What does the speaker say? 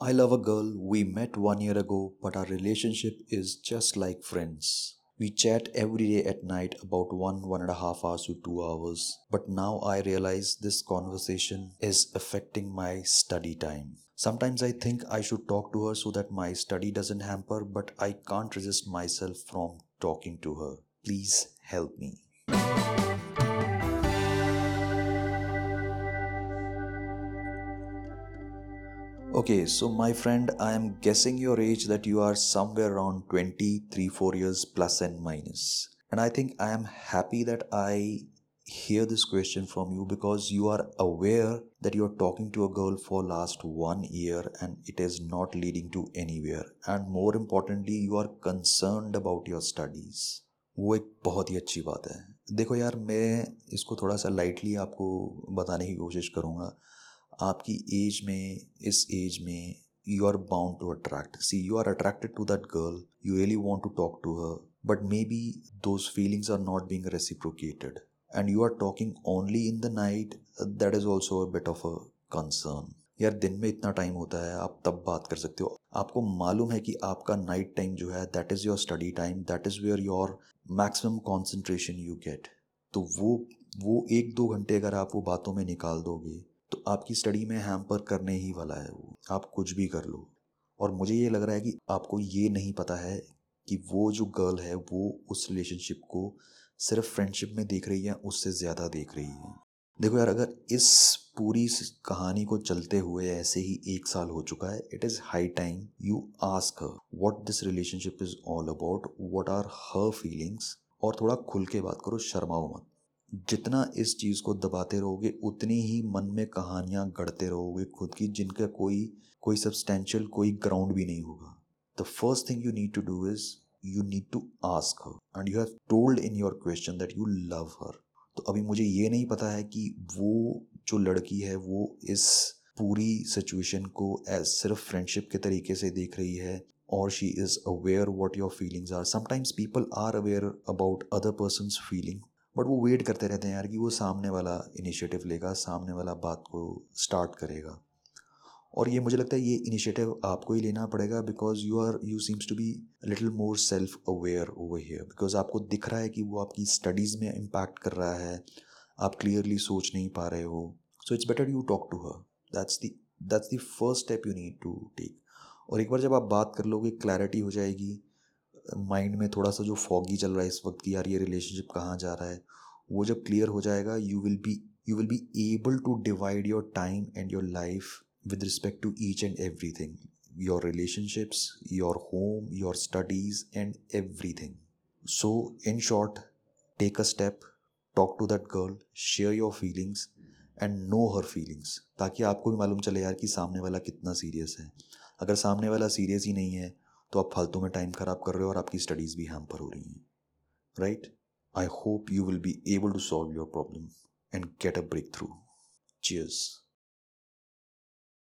I love a girl we met one year ago, but our relationship is just like friends. We chat every day at night about one, one and a half hours to two hours. But now I realize this conversation is affecting my study time. Sometimes I think I should talk to her so that my study doesn't hamper, but I can't resist myself from talking to her. Please help me. Okay, so my friend, I am guessing your age that you are somewhere around 23 4 years plus and minus. And I think I am happy that I hear this question from you because you are aware that you are talking to a girl for last one year and it is not leading to anywhere and more importantly you are concerned about your studies वो एक बहुत ही अच्छी बात है देखो यार मैं इसको थोड़ा सा लाइटली आपको बताने की कोशिश करूँगा आपकी एज में, इस एज में you are bound to attract see you are attracted to that girl you really want to talk to her but maybe those feelings are not being reciprocated and you are talking only in the night that is also a bit of a concern यार, दिन में इतना time होता है, आप तब बात कर सकते हो। आपको मालूम है कि आपका नाइट टाइम जो है that is your study time that is where your maximum concentration you get तो वो वो एक दो घंटे अगर आप वो बातों में निकाल दोगे आपकी स्टडी में हैम्पर करने ही वाला है वो। आप कुछ भी कर लो। और मुझे ये लग रहा है कि आपको ये नहीं पता है कि वो जो गर्ल है, वो उस रिलेशनशिप को सिर्फ़ फ्रेंडशिप में देख रही है उससे ज़्यादा देख रही है। देखो यार, अगर इस पूरी कहानी को चलते हुए ऐसे ही एक साल हो चुका है it is high time you ask her what this relationship is all about what are her feelings और थोड़ा खुल के बात करो, शर्माओ मत। जितना इस चीज़ को दबाते रहोगे, उतनी ही मन में कहानियाँ गढ़ते रहोगे खुद की, जिनका कोई कोई सब्सटेंशियल कोई ग्राउंड भी नहीं होगा। The first thing you need to do is you need to ask her and you have told in your question that you love her तो अभी मुझे ये नहीं पता है कि वो जो लड़की है, वो इस पूरी सिचुएशन को एज सिर्फ़ फ्रेंडशिप के तरीके से देख रही है और she is aware what your feelings are sometimes people are aware about other persons feeling but वो वेट करते रहते हैं यार कि वो सामने वाला इनिशिएटिव लेगा, सामने वाला बात को स्टार्ट करेगा। और ये मुझे लगता है ये इनिशिएटिव आपको ही लेना पड़ेगा because you are you seems to be little more self aware over here because आपको दिख रहा है कि वो आपकी स्टडीज़ में इम्पैक्ट कर रहा है, आप क्लियरली सोच नहीं पा रहे हो। So it's better you talk to her that's the that's the first step you need to take और एक बार जब आप बात कर लोगे क्लैरिटी हो जाएगी। माइंड में थोड़ा सा जो फॉगी चल रहा है इस वक्त की, यार ये रिलेशनशिप कहाँ जा रहा है, वो जब क्लियर हो जाएगा you will be you will be able to divide your time and your life with respect to each and every thing your relationships your home your studies and every thing so in short take a step talk to that girl share your feelings and know her feelings ताकि आपको भी मालूम चले यार कि सामने वाला कितना सीरियस है। अगर सामने वाला सीरियस ही नहीं है तो आप फालतू में टाइम ख़राब कर रहे हो और आपकी स्टडीज़ भी हैम्पर हो रही हैं right I hope you will be able to solve your problem and get a breakthrough cheers